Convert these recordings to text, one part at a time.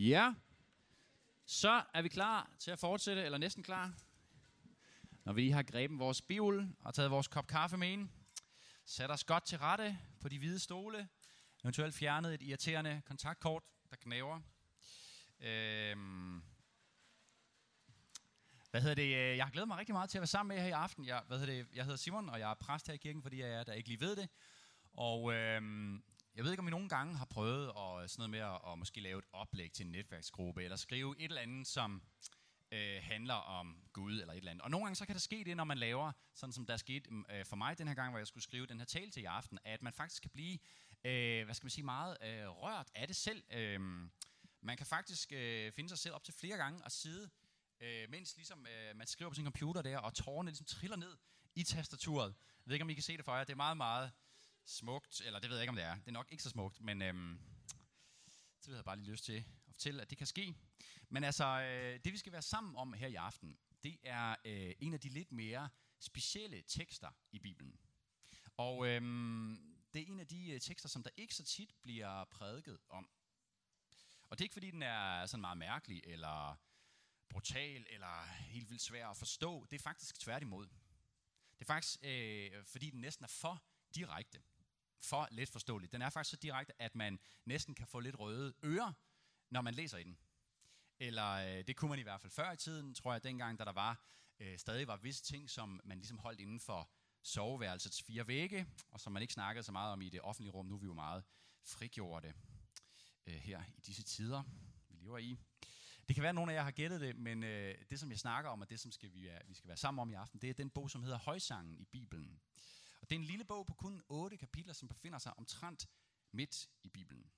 Ja, så er vi klar til at fortsætte, eller næsten klar. Når vi lige har grebet vores bibel og taget vores kop kaffe med ind, sat os godt til rette på de hvide stole, eventuelt fjernet et irriterende kontaktkort, der knæver. Øhm, hvad hedder det? Jeg har glædet mig rigtig meget til at være sammen med jer her i aften. Jeg, hvad hedder det? jeg hedder Simon, og jeg er præst her i kirken, fordi jeg er der ikke lige ved det. Og øhm, jeg ved ikke, om I nogle gange har prøvet at, øh, sådan noget med at, at måske lave et oplæg til en netværksgruppe, eller skrive et eller andet, som øh, handler om Gud eller et eller andet. Og nogle gange så kan der ske det, når man laver, sådan som der skete mm, øh, for mig den her gang, hvor jeg skulle skrive den her tale til i aften, at man faktisk kan blive, øh, hvad skal man sige, meget øh, rørt af det selv. Øh, man kan faktisk øh, finde sig selv op til flere gange og sidde, øh, mens ligesom, øh, man skriver på sin computer der, og tårerne ligesom triller ned i tastaturet. Jeg ved ikke, om I kan se det for jer. Det er meget, meget smukt, eller det ved jeg ikke, om det er. Det er nok ikke så smukt, men øhm, det havde jeg bare lige lyst til at fortælle, at det kan ske. Men altså, øh, det vi skal være sammen om her i aften, det er øh, en af de lidt mere specielle tekster i Bibelen. Og øhm, det er en af de øh, tekster, som der ikke så tit bliver prædiket om. Og det er ikke, fordi den er sådan meget mærkelig, eller brutal, eller helt vildt svær at forstå. Det er faktisk tværtimod. Det er faktisk, øh, fordi den næsten er for direkte for let forståelig. Den er faktisk så direkte, at man næsten kan få lidt røde ører, når man læser i den. Eller øh, det kunne man i hvert fald før i tiden, tror jeg, dengang, da der var øh, stadig var visse ting, som man ligesom holdt inden for soveværelsets fire vægge, og som man ikke snakkede så meget om i det offentlige rum. Nu er vi jo meget frigjorte øh, her i disse tider, vi lever i. Det kan være, at nogle af jer har gættet det, men øh, det, som jeg snakker om, og det, som skal vi, vi skal være sammen om i aften, det er den bog, som hedder Højsangen i Bibelen. Og det er en lille bog på kun otte kapitler, som befinder sig omtrent midt i Bibelen.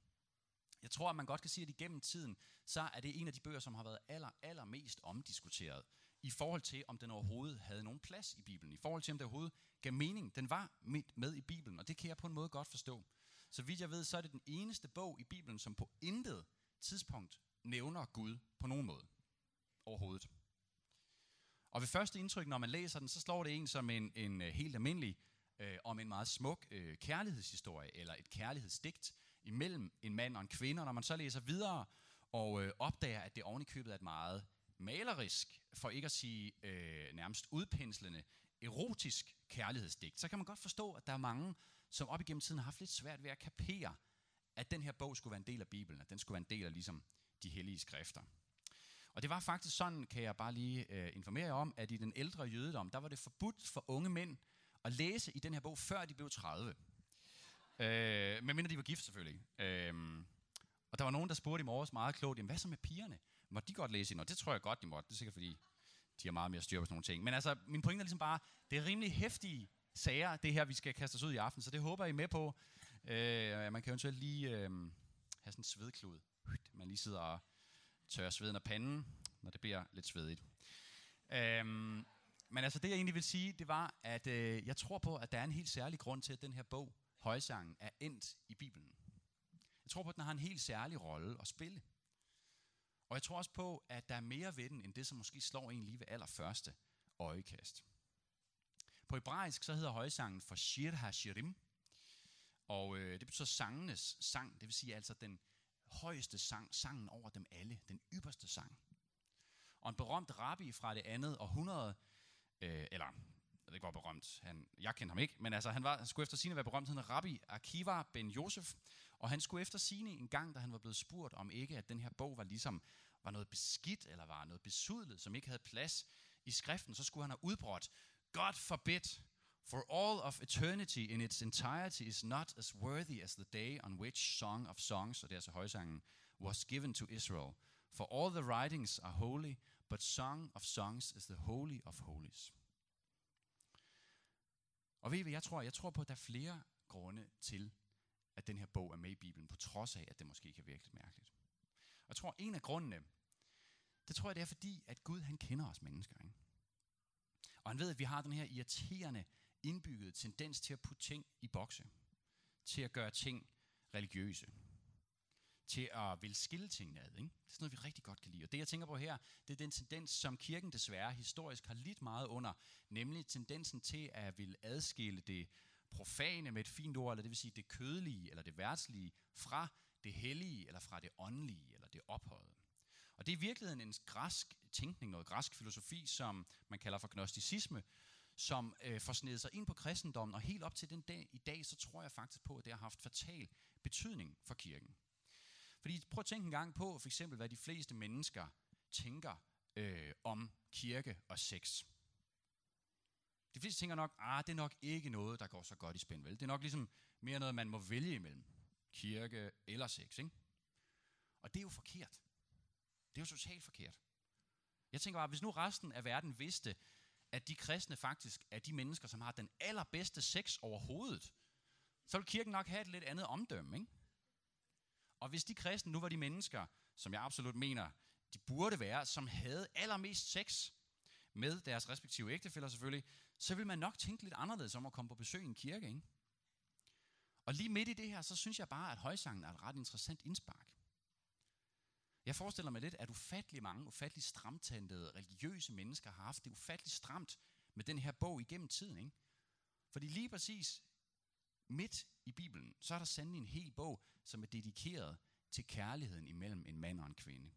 Jeg tror, at man godt kan sige, at igennem tiden, så er det en af de bøger, som har været aller, allermest omdiskuteret i forhold til, om den overhovedet havde nogen plads i Bibelen. I forhold til, om det overhovedet gav mening. Den var midt med i Bibelen, og det kan jeg på en måde godt forstå. Så vidt jeg ved, så er det den eneste bog i Bibelen, som på intet tidspunkt nævner Gud på nogen måde overhovedet. Og ved første indtryk, når man læser den, så slår det en som en, en øh, helt almindelig øh, om en meget smuk øh, kærlighedshistorie, eller et kærlighedsdigt imellem en mand og en kvinde. Og når man så læser videre og øh, opdager, at det ovenikøbet er et meget malerisk, for ikke at sige øh, nærmest udpenslende, erotisk kærlighedsdigt, så kan man godt forstå, at der er mange, som op igennem tiden har haft lidt svært ved at kapere, at den her bog skulle være en del af Bibelen, at den skulle være en del af ligesom de hellige skrifter. Og det var faktisk sådan, kan jeg bare lige øh, informere jer om, at i den ældre jødedom, der var det forbudt for unge mænd at læse i den her bog, før de blev 30. Øh, medmindre de var gift selvfølgelig. Øh, og der var nogen, der spurgte i morges meget klogt, jamen hvad så med pigerne? Må de godt læse i Og Det tror jeg godt, de måtte. Det er sikkert fordi, de har meget mere styr på sådan nogle ting. Men altså, min pointe er ligesom bare, det er rimelig hæftige sager, det her, vi skal kaste os ud i aften. Så det håber I med på. Øh, man kan eventuelt lige øh, have sådan en svedklud. Man lige sidder og tørrer sveden af panden, når det bliver lidt svedigt. Øh, men altså det, jeg egentlig vil sige, det var, at øh, jeg tror på, at der er en helt særlig grund til, at den her bog, Højsangen, er endt i Bibelen. Jeg tror på, at den har en helt særlig rolle at spille. Og jeg tror også på, at der er mere ved den, end det, som måske slår en lige ved allerførste øjekast. På hebraisk så hedder højsangen for Shir HaShirim, og øh, det betyder sangenes sang, det vil sige altså den højeste sang, sangen over dem alle, den ypperste sang. Og en berømt rabbi fra det andet århundrede øh, eller det var berømt, han, jeg kendte ham ikke, men altså, han, var, han skulle efter sine være berømt, han Rabbi Akiva ben Josef, og han skulle efter sine en gang, da han var blevet spurgt om ikke, at den her bog var ligesom var noget beskidt, eller var noget besudlet, som ikke havde plads i skriften, så skulle han have udbrudt, God forbid, for all of eternity in its entirety is not as worthy as the day on which Song of Songs, og det er altså højsangen, was given to Israel. For all the writings are holy, but Song of Songs is the holy of holies. Og ved I hvad jeg tror? Jeg tror på, at der er flere grunde til, at den her bog er med i Bibelen, på trods af, at det måske kan virke lidt mærkeligt. Og jeg tror, en af grundene, det tror jeg, det er fordi, at Gud han kender os mennesker. Ikke? Og han ved, at vi har den her irriterende, indbyggede tendens til at putte ting i bokse. Til at gøre ting religiøse til at vil skille tingene ad. Ikke? Det er sådan noget, vi rigtig godt kan lide. Og det, jeg tænker på her, det er den tendens, som kirken desværre historisk har lidt meget under, nemlig tendensen til at vil adskille det profane med et fint ord, eller det vil sige det kødelige eller det værtslige, fra det hellige, eller fra det åndelige, eller det ophøjede. Og det er i virkeligheden en græsk tænkning, noget græsk filosofi, som man kalder for gnosticisme, som øh, får snedet sig ind på kristendommen, og helt op til den dag i dag, så tror jeg faktisk på, at det har haft fatal betydning for kirken. Fordi prøv at tænke en gang på, for eksempel, hvad de fleste mennesker tænker øh, om kirke og sex. De fleste tænker nok, ah, det er nok ikke noget, der går så godt i spænd, vel? Det er nok ligesom mere noget, man må vælge imellem. Kirke eller sex, ikke? Og det er jo forkert. Det er jo totalt forkert. Jeg tænker bare, hvis nu resten af verden vidste, at de kristne faktisk er de mennesker, som har den allerbedste sex overhovedet, så vil kirken nok have et lidt andet omdømme, ikke? Og hvis de kristne nu var de mennesker, som jeg absolut mener, de burde være, som havde allermest sex med deres respektive ægtefæller selvfølgelig, så vil man nok tænke lidt anderledes om at komme på besøg i en kirke, ikke? Og lige midt i det her, så synes jeg bare, at højsangen er et ret interessant indspark. Jeg forestiller mig lidt, at ufattelig mange, ufattelig stramtandede religiøse mennesker har haft det ufattelig stramt med den her bog igennem tiden. Ikke? Fordi lige præcis midt i Bibelen, så er der sandelig en hel bog, som er dedikeret til kærligheden imellem en mand og en kvinde.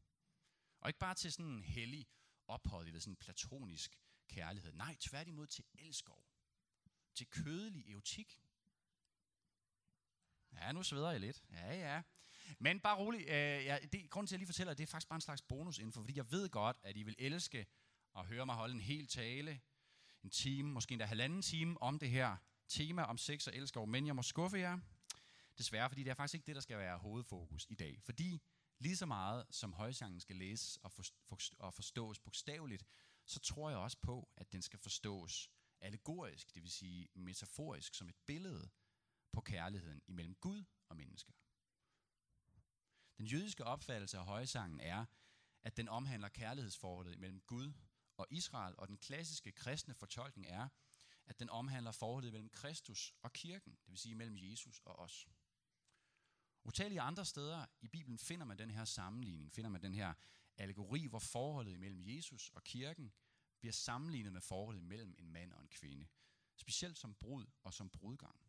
Og ikke bare til sådan en hellig ophøjet eller sådan en platonisk kærlighed. Nej, tværtimod til elskov. Til kødelig erotik. Ja, nu sveder jeg lidt. Ja, ja. Men bare rolig. Øh, ja, det, grunden til, at jeg lige fortæller, det er faktisk bare en slags bonusinfo, fordi jeg ved godt, at I vil elske at høre mig holde en hel tale, en time, måske endda halvanden time, om det her tema om sex og elskov. Men jeg må skuffe jer, desværre, fordi det er faktisk ikke det, der skal være hovedfokus i dag. Fordi lige så meget som højsangen skal læses og, forstås bogstaveligt, så tror jeg også på, at den skal forstås allegorisk, det vil sige metaforisk, som et billede på kærligheden imellem Gud og mennesker. Den jødiske opfattelse af højsangen er, at den omhandler kærlighedsforholdet mellem Gud og Israel, og den klassiske kristne fortolkning er, at den omhandler forholdet mellem Kristus og kirken, det vil sige mellem Jesus og os. Utallige andre steder i Bibelen finder man den her sammenligning, finder man den her allegori, hvor forholdet mellem Jesus og kirken bliver sammenlignet med forholdet mellem en mand og en kvinde. Specielt som brud og som brudgang.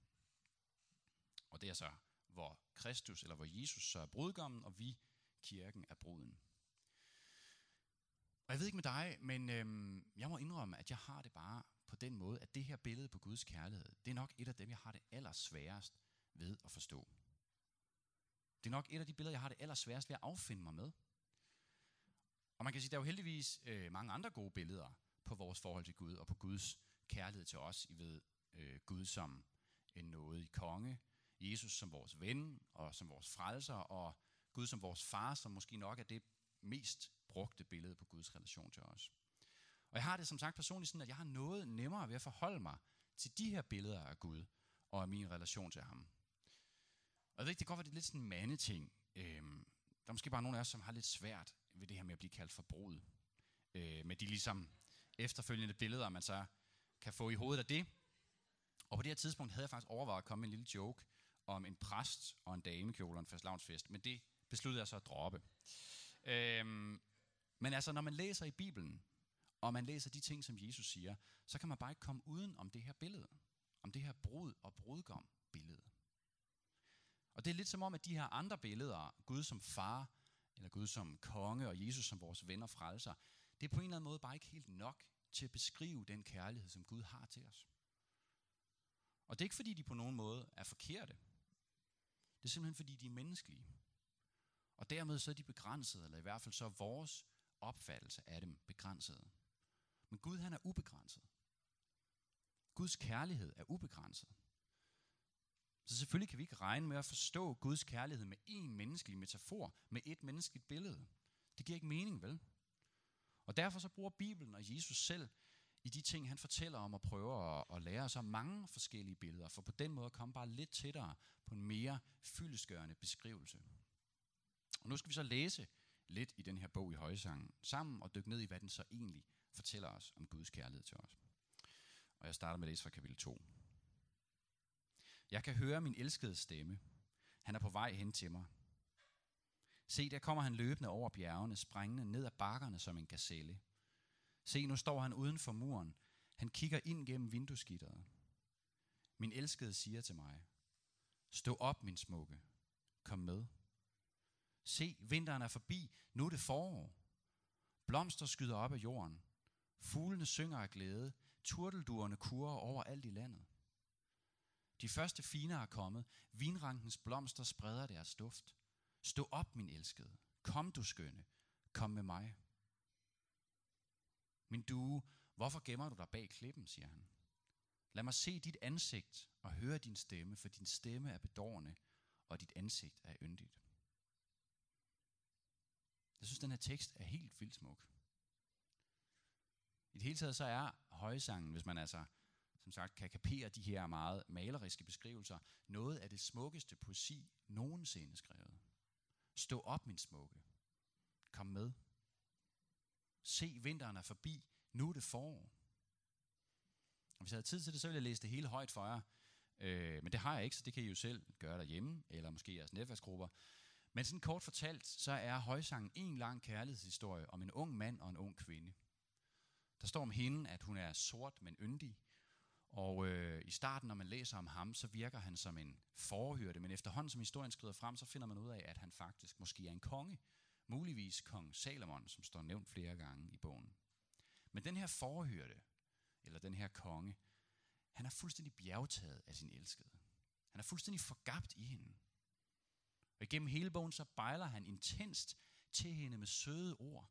Og det er så hvor Kristus, eller hvor Jesus så er brudgommen, og vi, kirken, er bruden. Og jeg ved ikke med dig, men øhm, jeg må indrømme, at jeg har det bare på den måde, at det her billede på Guds kærlighed, det er nok et af dem, jeg har det allersværest ved at forstå. Det er nok et af de billeder, jeg har det allersværest ved at affinde mig med. Og man kan sige, der er jo heldigvis øh, mange andre gode billeder på vores forhold til Gud, og på Guds kærlighed til os. I ved, øh, Gud som en nådig konge, Jesus som vores ven og som vores frelser, og Gud som vores far, som måske nok er det mest brugte billede på Guds relation til os. Og jeg har det som sagt personligt sådan, at jeg har noget nemmere ved at forholde mig til de her billeder af Gud og af min relation til ham. Og jeg ved ikke, det kan godt være, det er lidt sådan en mandeting. Øhm, der er måske bare nogle af os, som har lidt svært ved det her med at blive kaldt for brud. Øh, med de ligesom efterfølgende billeder, man så kan få i hovedet af det. Og på det her tidspunkt havde jeg faktisk overvejet at komme med en lille joke om en præst og en damekjole og en fastlavnsfest, men det besluttede jeg så at droppe. Øhm, men altså, når man læser i Bibelen, og man læser de ting, som Jesus siger, så kan man bare ikke komme uden om det her billede. Om det her brud og brudgom billede. Og det er lidt som om, at de her andre billeder, Gud som far, eller Gud som konge, og Jesus som vores ven og frelser, det er på en eller anden måde bare ikke helt nok til at beskrive den kærlighed, som Gud har til os. Og det er ikke fordi, de på nogen måde er forkerte. Det er simpelthen fordi, de er menneskelige. Og dermed så er de begrænsede, eller i hvert fald så er vores opfattelse af dem begrænsede. Men Gud han er ubegrænset. Guds kærlighed er ubegrænset. Så selvfølgelig kan vi ikke regne med at forstå Guds kærlighed med én menneskelig metafor, med et menneskeligt billede. Det giver ikke mening, vel? Og derfor så bruger Bibelen og Jesus selv i de ting, han fortæller om og prøver at, at lære os om mange forskellige billeder, for på den måde komme bare lidt tættere på en mere fyldesgørende beskrivelse. Og nu skal vi så læse lidt i den her bog i højsangen sammen og dykke ned i, hvad den så egentlig fortæller os om Guds kærlighed til os. Og jeg starter med at læse fra kapitel 2. Jeg kan høre min elskede stemme. Han er på vej hen til mig. Se, der kommer han løbende over bjergene, sprængende ned ad bakkerne som en gazelle. Se, nu står han uden for muren. Han kigger ind gennem vinduesgitteret. Min elskede siger til mig, Stå op, min smukke. Kom med. Se, vinteren er forbi, nu er det forår. Blomster skyder op af jorden. Fuglene synger af glæde. Turtelduerne kurer over alt i landet. De første finer er kommet. Vinrankens blomster spreder deres duft. Stå op, min elskede. Kom, du skønne. Kom med mig. Min due, hvorfor gemmer du dig bag klippen, siger han. Lad mig se dit ansigt og høre din stemme, for din stemme er bedårende, og dit ansigt er yndigt. Jeg synes, den her tekst er helt vildt smuk. I det hele taget så er højsangen, hvis man altså som sagt kan kapere de her meget maleriske beskrivelser, noget af det smukkeste poesi nogensinde skrevet. Stå op, min smukke. Kom med. Se, vinteren er forbi. Nu er det forår. Og hvis jeg havde tid til det, så ville jeg læse det hele højt for jer. Øh, men det har jeg ikke, så det kan I jo selv gøre derhjemme, eller måske i jeres netværksgrupper. Men sådan kort fortalt, så er højsangen en lang kærlighedshistorie om en ung mand og en ung kvinde. Der står om hende, at hun er sort, men yndig. Og øh, i starten, når man læser om ham, så virker han som en forhørte, men efterhånden som historien skrider frem, så finder man ud af, at han faktisk måske er en konge. Muligvis kong Salomon, som står nævnt flere gange i bogen. Men den her forhørte, eller den her konge, han er fuldstændig bjergtaget af sin elskede. Han er fuldstændig forgabt i hende. Og igennem hele bogen, så bejler han intenst til hende med søde ord.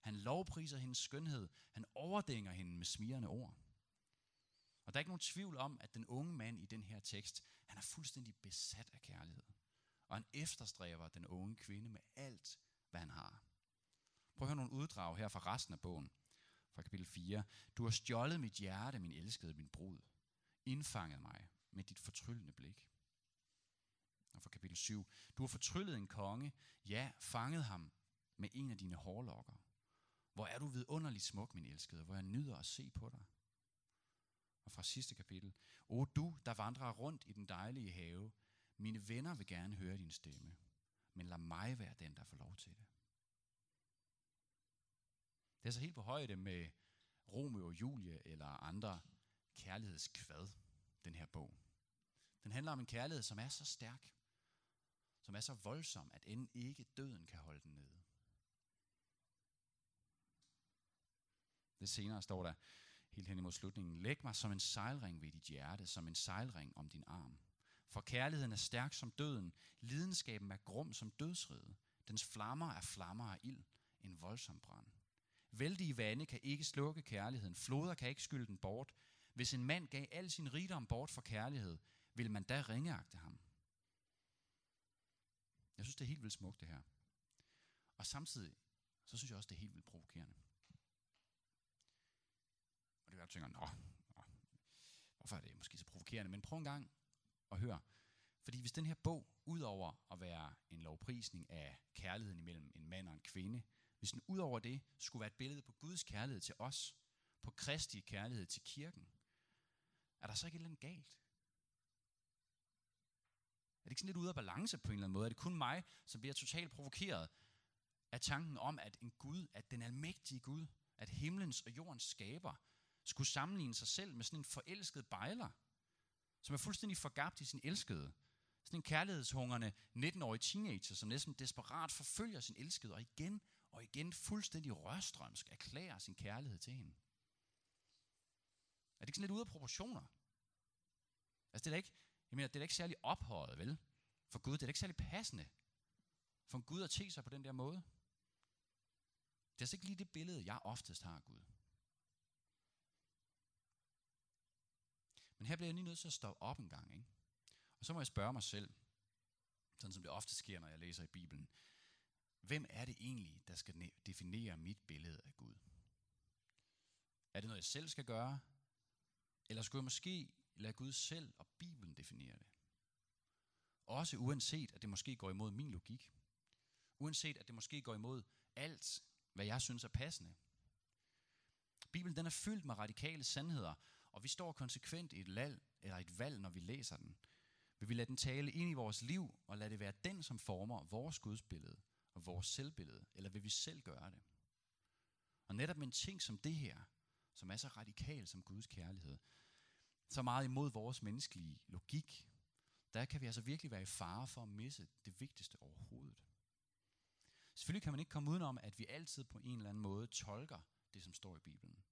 Han lovpriser hendes skønhed. Han overdænger hende med smirende ord. Og der er ikke nogen tvivl om, at den unge mand i den her tekst, han er fuldstændig besat af kærlighed. Og han efterstræber den unge kvinde med alt, hvad han har. Prøv at høre nogle uddrag her fra resten af bogen. Fra kapitel 4. Du har stjålet mit hjerte, min elskede, min brud. Indfanget mig med dit fortryllende blik. Og fra kapitel 7. Du har fortryllet en konge, ja, fanget ham med en af dine hårlokker. Hvor er du vidunderligt smuk, min elskede, hvor jeg nyder at se på dig. Og fra sidste kapitel. O du, der vandrer rundt i den dejlige have, mine venner vil gerne høre din stemme, men lad mig være den, der får lov til det. Det er så helt på højde med Romeo og Julie eller andre kærlighedskvad, den her bog. Den handler om en kærlighed, som er så stærk, som er så voldsom, at end ikke døden kan holde den nede. Det senere står der helt hen imod slutningen. Læg mig som en sejlring ved dit hjerte, som en sejlring om din arm. For kærligheden er stærk som døden, lidenskaben er grum som dødsrede. Dens flammer er flammer af ild, en voldsom brand. Vældige vande kan ikke slukke kærligheden, floder kan ikke skylde den bort. Hvis en mand gav al sin rigdom bort for kærlighed, vil man da ringeagte ham. Jeg synes, det er helt vildt smukt, det her. Og samtidig, så synes jeg også, det er helt vildt provokerende kan være, at du tænker, nå, nå, hvorfor er det måske så provokerende? Men prøv en gang at høre. Fordi hvis den her bog, udover at være en lovprisning af kærligheden imellem en mand og en kvinde, hvis den udover det skulle være et billede på Guds kærlighed til os, på Kristi kærlighed til kirken, er der så ikke et eller andet galt? Er det ikke sådan lidt ude af balance på en eller anden måde? Er det kun mig, som bliver totalt provokeret af tanken om, at en Gud, at den almægtige Gud, at himlens og jordens skaber, skulle sammenligne sig selv med sådan en forelsket bejler, som er fuldstændig forgabt i sin elskede. Sådan en kærlighedshungrende 19-årig teenager, som næsten desperat forfølger sin elskede, og igen og igen fuldstændig rørstrømsk erklærer sin kærlighed til hende. Er det ikke sådan lidt ude af proportioner? Altså det er da ikke, jeg mener, det er da ikke særlig ophøjet, vel? For Gud, det er da ikke særlig passende for en Gud at te sig på den der måde. Det er altså ikke lige det billede, jeg oftest har af Gud. Men her bliver jeg lige nødt til at stoppe op en gang. Ikke? Og så må jeg spørge mig selv, sådan som det ofte sker, når jeg læser i Bibelen. Hvem er det egentlig, der skal definere mit billede af Gud? Er det noget, jeg selv skal gøre? Eller skulle jeg måske lade Gud selv og Bibelen definere det? Også uanset, at det måske går imod min logik. Uanset, at det måske går imod alt, hvad jeg synes er passende. Bibelen den er fyldt med radikale sandheder, og vi står konsekvent i et, valg, eller et valg, når vi læser den. Vil vi lade den tale ind i vores liv, og lade det være den, som former vores gudsbillede og vores selvbillede, eller vil vi selv gøre det? Og netop med en ting som det her, som er så radikal som Guds kærlighed, så meget imod vores menneskelige logik, der kan vi altså virkelig være i fare for at misse det vigtigste overhovedet. Selvfølgelig kan man ikke komme udenom, at vi altid på en eller anden måde tolker det, som står i Bibelen.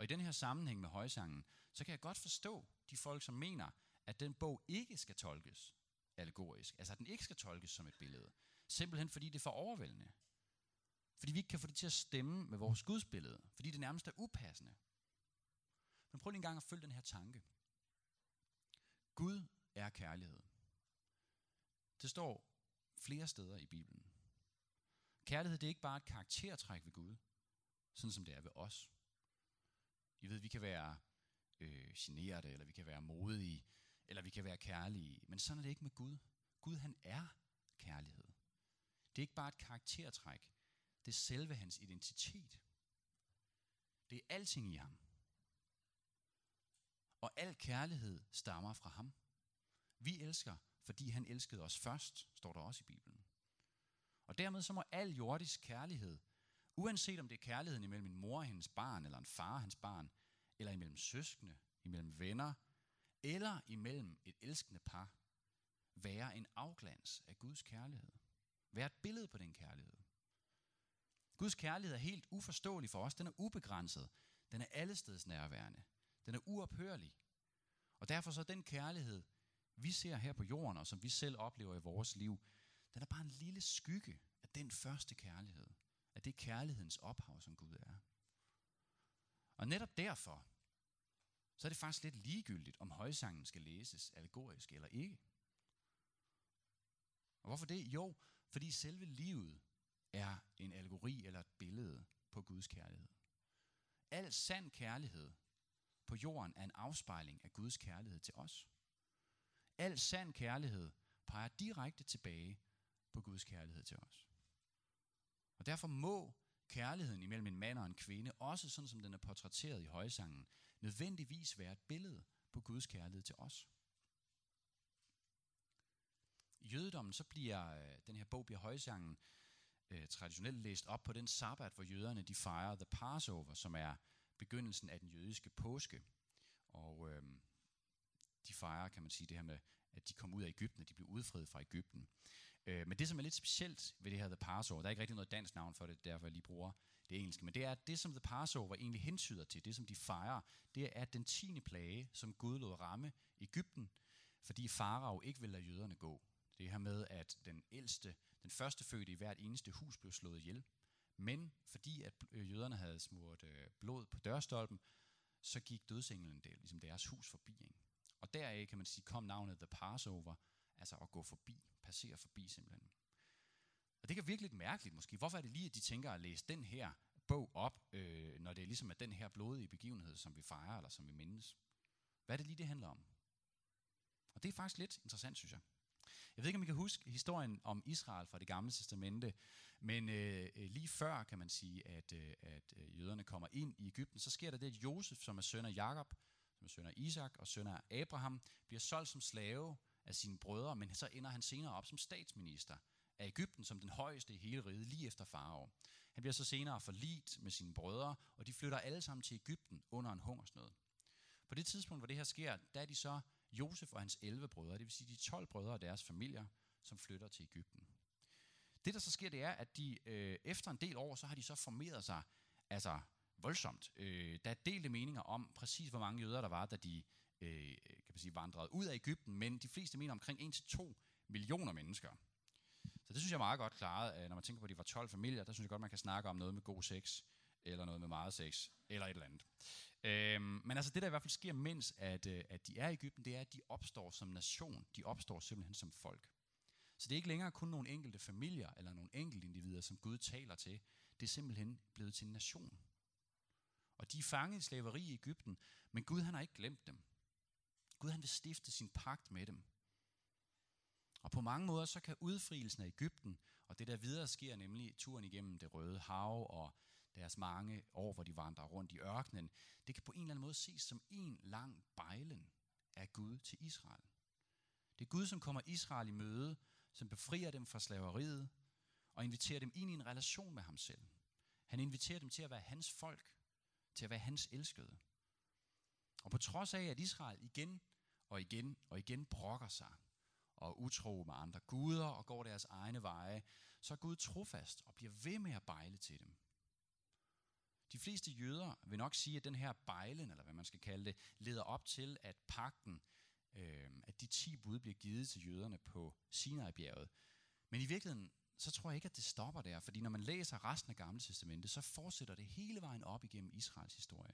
Og i den her sammenhæng med højsangen, så kan jeg godt forstå de folk, som mener, at den bog ikke skal tolkes allegorisk. Altså at den ikke skal tolkes som et billede. Simpelthen fordi det er for overvældende. Fordi vi ikke kan få det til at stemme med vores gudsbillede. Fordi det nærmest er upassende. Men prøv lige en gang at følge den her tanke. Gud er kærlighed. Det står flere steder i Bibelen. Kærlighed det er ikke bare et karaktertræk ved Gud, sådan som det er ved os. I ved, vi kan være øh, generede, eller vi kan være modige, eller vi kan være kærlige. Men sådan er det ikke med Gud. Gud, han er kærlighed. Det er ikke bare et karaktertræk. Det er selve hans identitet. Det er alting i ham. Og al kærlighed stammer fra ham. Vi elsker, fordi han elskede os først, står der også i Bibelen. Og dermed så må al jordisk kærlighed, uanset om det er kærligheden imellem en mor og hendes barn, eller en far og hans barn, eller imellem søskende, imellem venner, eller imellem et elskende par, være en afglans af Guds kærlighed. Være et billede på den kærlighed. Guds kærlighed er helt uforståelig for os. Den er ubegrænset. Den er allesteds nærværende. Den er uophørlig. Og derfor så den kærlighed, vi ser her på jorden, og som vi selv oplever i vores liv, den er bare en lille skygge af den første kærlighed at det kærlighedens ophav, som Gud er. Og netop derfor, så er det faktisk lidt ligegyldigt, om højsangen skal læses allegorisk eller ikke. Og hvorfor det? Jo, fordi selve livet er en allegori eller et billede på Guds kærlighed. Al sand kærlighed på jorden er en afspejling af Guds kærlighed til os. Al sand kærlighed peger direkte tilbage på Guds kærlighed til os. Og derfor må kærligheden imellem en mand og en kvinde, også sådan som den er portrætteret i højsangen, nødvendigvis være et billede på Guds kærlighed til os. I jødedommen så bliver øh, den her bog, bliver højsangen, øh, traditionelt læst op på den sabbat, hvor jøderne de fejrer The Passover, som er begyndelsen af den jødiske påske. Og øh, de fejrer, kan man sige, det her med, at de kom ud af Ægypten, at de blev udfriet fra Ægypten. Øh, men det, som er lidt specielt ved det her The Passover, der er ikke rigtig noget dansk navn for det, derfor jeg lige bruger det engelske, men det er, at det, som The Passover egentlig hentyder til, det som de fejrer, det er den tiende plage, som Gud lod ramme Ægypten, fordi farao ikke ville lade jøderne gå. Det her med, at den ældste, den første fødte i hvert eneste hus blev slået ihjel. Men fordi at øh, jøderne havde smurt øh, blod på dørstolpen, så gik dødsenglen del, ligesom deres hus forbi. Ikke? Og deraf kan man sige, kom navnet The Passover, altså at gå forbi, passere forbi simpelthen. Og det kan virke lidt mærkeligt måske. Hvorfor er det lige, at de tænker at læse den her bog op, øh, når det ligesom er den her blodige begivenhed, som vi fejrer, eller som vi mindes? Hvad er det lige, det handler om? Og det er faktisk lidt interessant, synes jeg. Jeg ved ikke, om I kan huske historien om Israel fra det gamle testamente, men øh, øh lige før kan man sige, at, øh, at øh, jøderne kommer ind i Ægypten, så sker der det, at Josef, som er søn af Jakob, som er søn af Isak og søn af Abraham, bliver solgt som slave af sine brødre, men så ender han senere op som statsminister af Ægypten som den højeste i hele riget, lige efter farao. Han bliver så senere forlit med sine brødre, og de flytter alle sammen til Ægypten under en hungersnød. På det tidspunkt, hvor det her sker, der er de så Josef og hans 11 brødre, det vil sige de 12 brødre og deres familier, som flytter til Ægypten. Det, der så sker, det er, at de øh, efter en del år, så har de så formeret sig altså voldsomt. Øh, der er delte meninger om præcis, hvor mange jøder der var, da de øh, kan man sige, vandret ud af Ægypten, men de fleste mener omkring 1-2 millioner mennesker. Så det synes jeg er meget godt klaret, når man tænker på, at de var 12 familier, der synes jeg godt, man kan snakke om noget med god sex, eller noget med meget sex, eller et eller andet. Øhm, men altså det, der i hvert fald sker, mens at, øh, at de er i Ægypten, det er, at de opstår som nation. De opstår simpelthen som folk. Så det er ikke længere kun nogle enkelte familier, eller nogle enkelte individer, som Gud taler til. Det er simpelthen blevet til en nation. Og de er fanget i slaveri i Ægypten, men Gud han har ikke glemt dem. Gud han vil stifte sin pagt med dem. Og på mange måder så kan udfrielsen af Ægypten, og det der videre sker, nemlig turen igennem det røde hav og deres mange år, hvor de vandrer rundt i ørkenen, det kan på en eller anden måde ses som en lang bejlen af Gud til Israel. Det er Gud, som kommer Israel i møde, som befrier dem fra slaveriet og inviterer dem ind i en relation med ham selv. Han inviterer dem til at være hans folk, til at være hans elskede. Og på trods af, at Israel igen og igen og igen brokker sig og utro med andre guder og går deres egne veje, så er Gud trofast og bliver ved med at bejle til dem. De fleste jøder vil nok sige, at den her bejlen, eller hvad man skal kalde det, leder op til, at pakten, øh, at de ti bud bliver givet til jøderne på Sinai-bjerget. Men i virkeligheden, så tror jeg ikke, at det stopper der, fordi når man læser resten af Gamle Testamentet, så fortsætter det hele vejen op igennem Israels historie.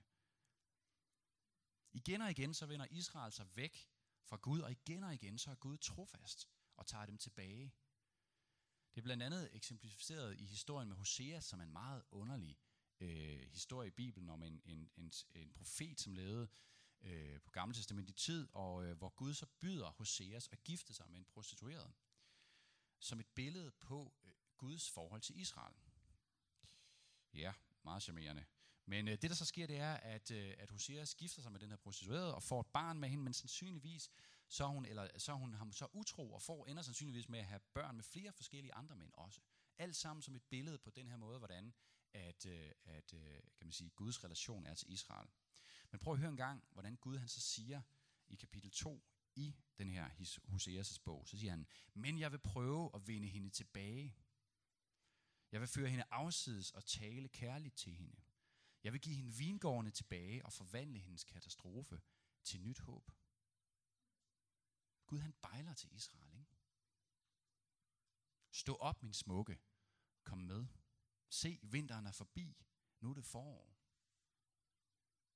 Igen og igen, så vender Israel sig væk fra Gud, og igen og igen, så er Gud trofast og tager dem tilbage. Det er blandt andet eksemplificeret i historien med Hosea, som er en meget underlig øh, historie i Bibelen om en, en, en, en profet, som levede øh, på Gamle Testament i tid, og øh, hvor Gud så byder Hoseas at gifte sig med en prostitueret. Som et billede på øh, Guds forhold til Israel. Ja, meget charmerende. Men øh, det, der så sker, det er, at, øh, at Hosea skifter sig med den her prostituerede og får et barn med hende, men sandsynligvis så er hun, eller, så er hun ham så utro og får ender sandsynligvis med at have børn med flere forskellige andre mænd også. Alt sammen som et billede på den her måde, hvordan at, øh, at øh, kan man sige, Guds relation er til Israel. Men prøv at høre en gang, hvordan Gud han så siger i kapitel 2 i den her Hoseas' bog, så siger han, men jeg vil prøve at vinde hende tilbage. Jeg vil føre hende afsides og tale kærligt til hende. Jeg vil give hende vingårdene tilbage og forvandle hendes katastrofe til nyt håb. Gud han bejler til Israel, ikke? Stå op, min smukke. Kom med. Se, vinteren er forbi. Nu er det forår.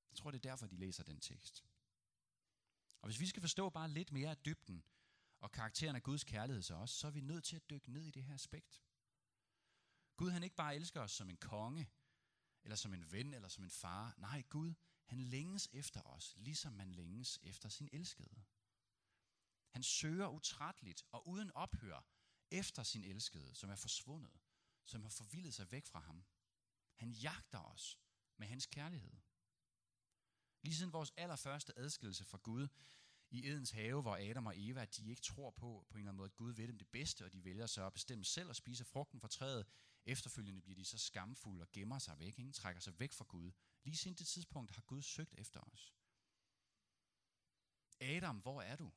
Jeg tror, det er derfor, de læser den tekst. Og hvis vi skal forstå bare lidt mere af dybden og karakteren af Guds kærlighed til os, så er vi nødt til at dykke ned i det her aspekt. Gud han ikke bare elsker os som en konge, eller som en ven, eller som en far. Nej, Gud, han længes efter os, ligesom man længes efter sin elskede. Han søger utrætteligt og uden ophør efter sin elskede, som er forsvundet, som har forvildet sig væk fra ham. Han jagter os med hans kærlighed. Lige siden vores allerførste adskillelse fra Gud i Edens have, hvor Adam og Eva, de ikke tror på, på en eller anden måde, at Gud ved dem det bedste, og de vælger så at bestemme selv at spise frugten fra træet. Efterfølgende bliver de så skamfulde og gemmer sig væk, ikke? trækker sig væk fra Gud. Lige siden det tidspunkt har Gud søgt efter os. Adam, hvor er du?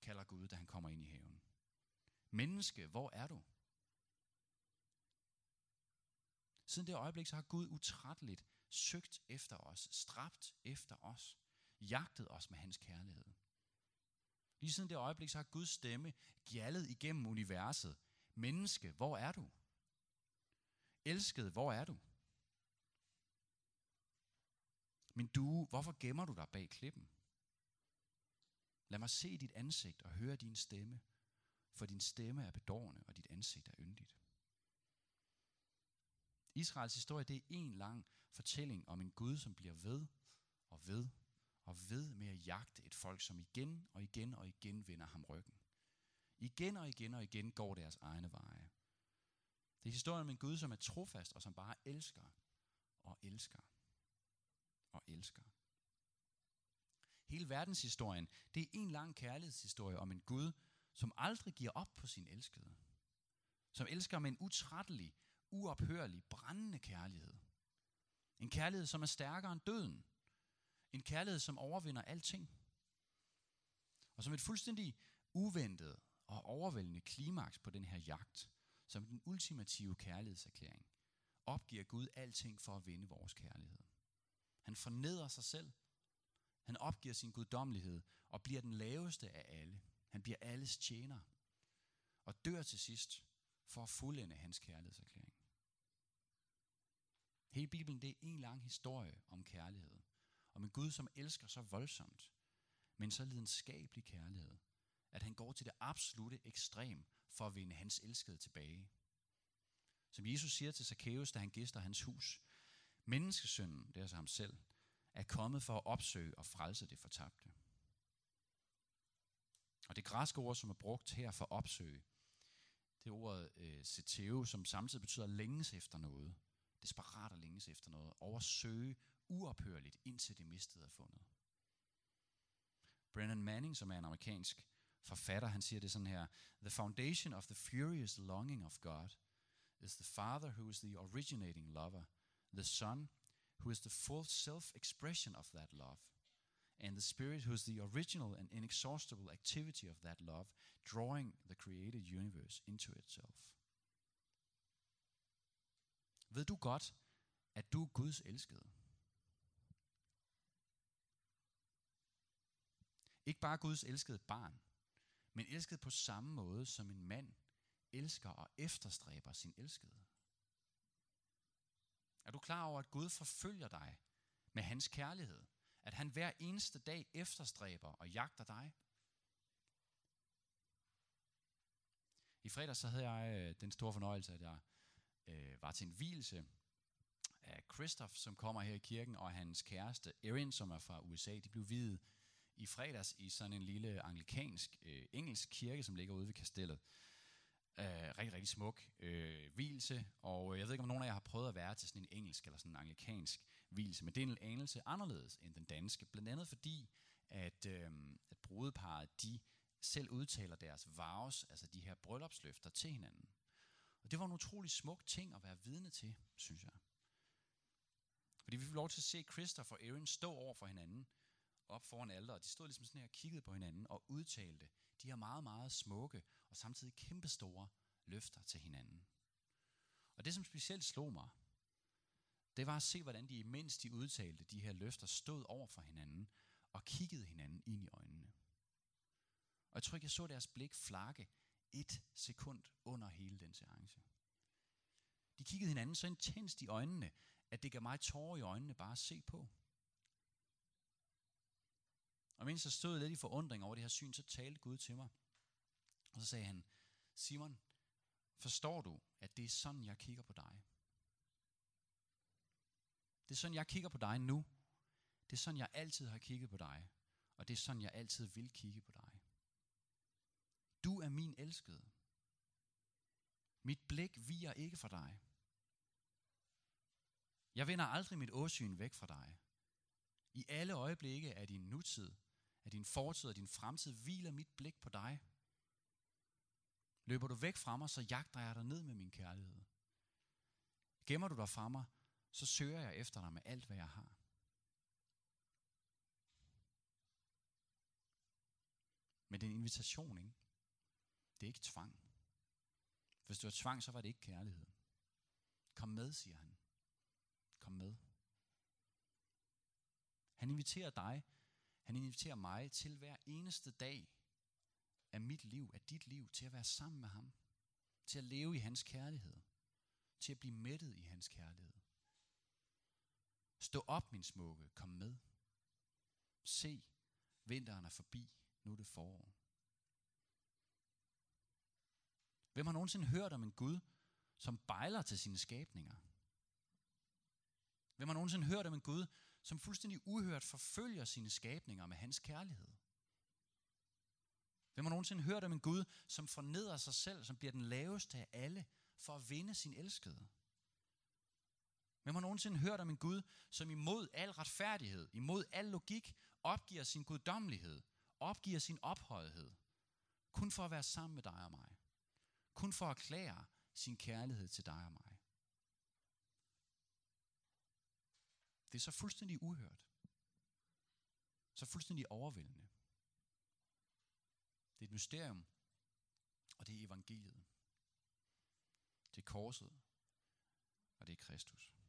kalder Gud, da han kommer ind i haven. Menneske, hvor er du? Siden det øjeblik, så har Gud utrætteligt søgt efter os, strabt efter os, jagtet os med hans kærlighed. Lige siden det øjeblik, så har Guds stemme gjaldet igennem universet. Menneske, hvor er du? Elskede, hvor er du? Min due, hvorfor gemmer du dig bag klippen? Lad mig se dit ansigt og høre din stemme, for din stemme er bedårende, og dit ansigt er yndigt. Israels historie, det er en lang fortælling om en Gud, som bliver ved og ved og ved med at jagte et folk, som igen og igen og igen vender ham ryggen. Igen og igen og igen går deres egne veje. Det er historien om en Gud, som er trofast og som bare elsker og elsker og elsker. Hele verdenshistorien, det er en lang kærlighedshistorie om en Gud, som aldrig giver op på sin elskede. Som elsker med en utrættelig, uophørlig, brændende kærlighed. En kærlighed, som er stærkere end døden. En kærlighed, som overvinder alting. Og som et fuldstændig uventet og overvældende klimaks på den her jagt, som den ultimative kærlighedserklæring, opgiver Gud alting for at vinde vores kærlighed. Han fornedrer sig selv. Han opgiver sin guddommelighed og bliver den laveste af alle. Han bliver alles tjener og dør til sidst for at fuldende hans kærlighedserklæring. Hele Bibelen det er en lang historie om kærlighed. Om en Gud, som elsker så voldsomt, men så lidenskabelig kærlighed, at han går til det absolute ekstrem for at vinde hans elskede tilbage. Som Jesus siger til Zacchaeus, da han gæster hans hus, menneskesønnen, det er altså ham selv, er kommet for at opsøge og frelse det fortabte. Og det græske ord, som er brugt her for opsøge, det er ordet øh, seteo, som samtidig betyder længes efter noget. Desperat at længes efter noget. Oversøge uophørligt, indtil det mistede er fundet. Brennan Manning, som er en amerikansk forfatter, han siger det sådan her. The foundation of the furious longing of God is the Father who is the originating lover, the Son who is the full self-expression of that love, and the Spirit who is the original and inexhaustible activity of that love, drawing the created universe into itself. Ved du godt, at du er Guds elskede? Ikke bare Guds elskede barn, men elsket på samme måde, som en mand elsker og efterstræber sin elskede. Er du klar over, at Gud forfølger dig med hans kærlighed? At han hver eneste dag efterstræber og jagter dig? I fredag så havde jeg øh, den store fornøjelse, at jeg øh, var til en hvilelse af Christoph, som kommer her i kirken, og hans kæreste Erin, som er fra USA. De blev videt i fredags i sådan en lille anglikansk øh, engelsk kirke, som ligger ude ved kastellet. Øh, rigtig, rigtig smuk øh, hvilse, og øh, jeg ved ikke, om nogen af jer har prøvet at være til sådan en engelsk eller sådan en anglikansk hvilse, men det er en anelse anderledes end den danske, blandt andet fordi, at, øh, at brudeparet, de selv udtaler deres vows, altså de her bryllupsløfter til hinanden. Og det var en utrolig smuk ting at være vidne til, synes jeg. Fordi vi fik lov til at se Christopher og Erin stå over for hinanden, op foran alderet. De stod ligesom sådan her og kiggede på hinanden og udtalte de her meget, meget smukke og samtidig kæmpestore løfter til hinanden. Og det, som specielt slog mig, det var at se, hvordan de, imens de udtalte de her løfter, stod over for hinanden og kiggede hinanden ind i øjnene. Og jeg tror ikke, jeg så deres blik flakke et sekund under hele den seance. De kiggede hinanden så intenst i øjnene, at det gav mig tårer i øjnene bare at se på. Og mens jeg stod lidt i forundring over det her syn, så talte Gud til mig. Og så sagde han, Simon, forstår du, at det er sådan, jeg kigger på dig? Det er sådan, jeg kigger på dig nu. Det er sådan, jeg altid har kigget på dig. Og det er sådan, jeg altid vil kigge på dig. Du er min elskede. Mit blik viger ikke for dig. Jeg vender aldrig mit åsyn væk fra dig. I alle øjeblikke af din nutid, af din fortid og din fremtid, hviler mit blik på dig. Løber du væk fra mig, så jagter jeg dig ned med min kærlighed. Gemmer du dig fra mig, så søger jeg efter dig med alt, hvad jeg har. Men det er en invitation, ikke? Det er ikke tvang. Hvis det var tvang, så var det ikke kærlighed. Kom med, siger han. Kom med. Han inviterer dig, han inviterer mig til hver eneste dag af mit liv, af dit liv, til at være sammen med ham. Til at leve i hans kærlighed. Til at blive mættet i hans kærlighed. Stå op, min smukke. Kom med. Se, vinteren er forbi. Nu er det forår. Hvem har nogensinde hørt om en Gud, som bejler til sine skabninger? Hvem har nogensinde hørt om en Gud, som fuldstændig uhørt forfølger sine skabninger med hans kærlighed? Hvem har nogensinde hørt om en Gud, som fornedrer sig selv, som bliver den laveste af alle, for at vinde sin elskede? Hvem har nogensinde hørt om en Gud, som imod al retfærdighed, imod al logik, opgiver sin guddommelighed, opgiver sin ophøjethed, kun for at være sammen med dig og mig? Kun for at erklære sin kærlighed til dig og mig. Det er så fuldstændig uhørt. Så fuldstændig overvældende. Det er et mysterium, og det er evangeliet. Det er korset, og det er Kristus.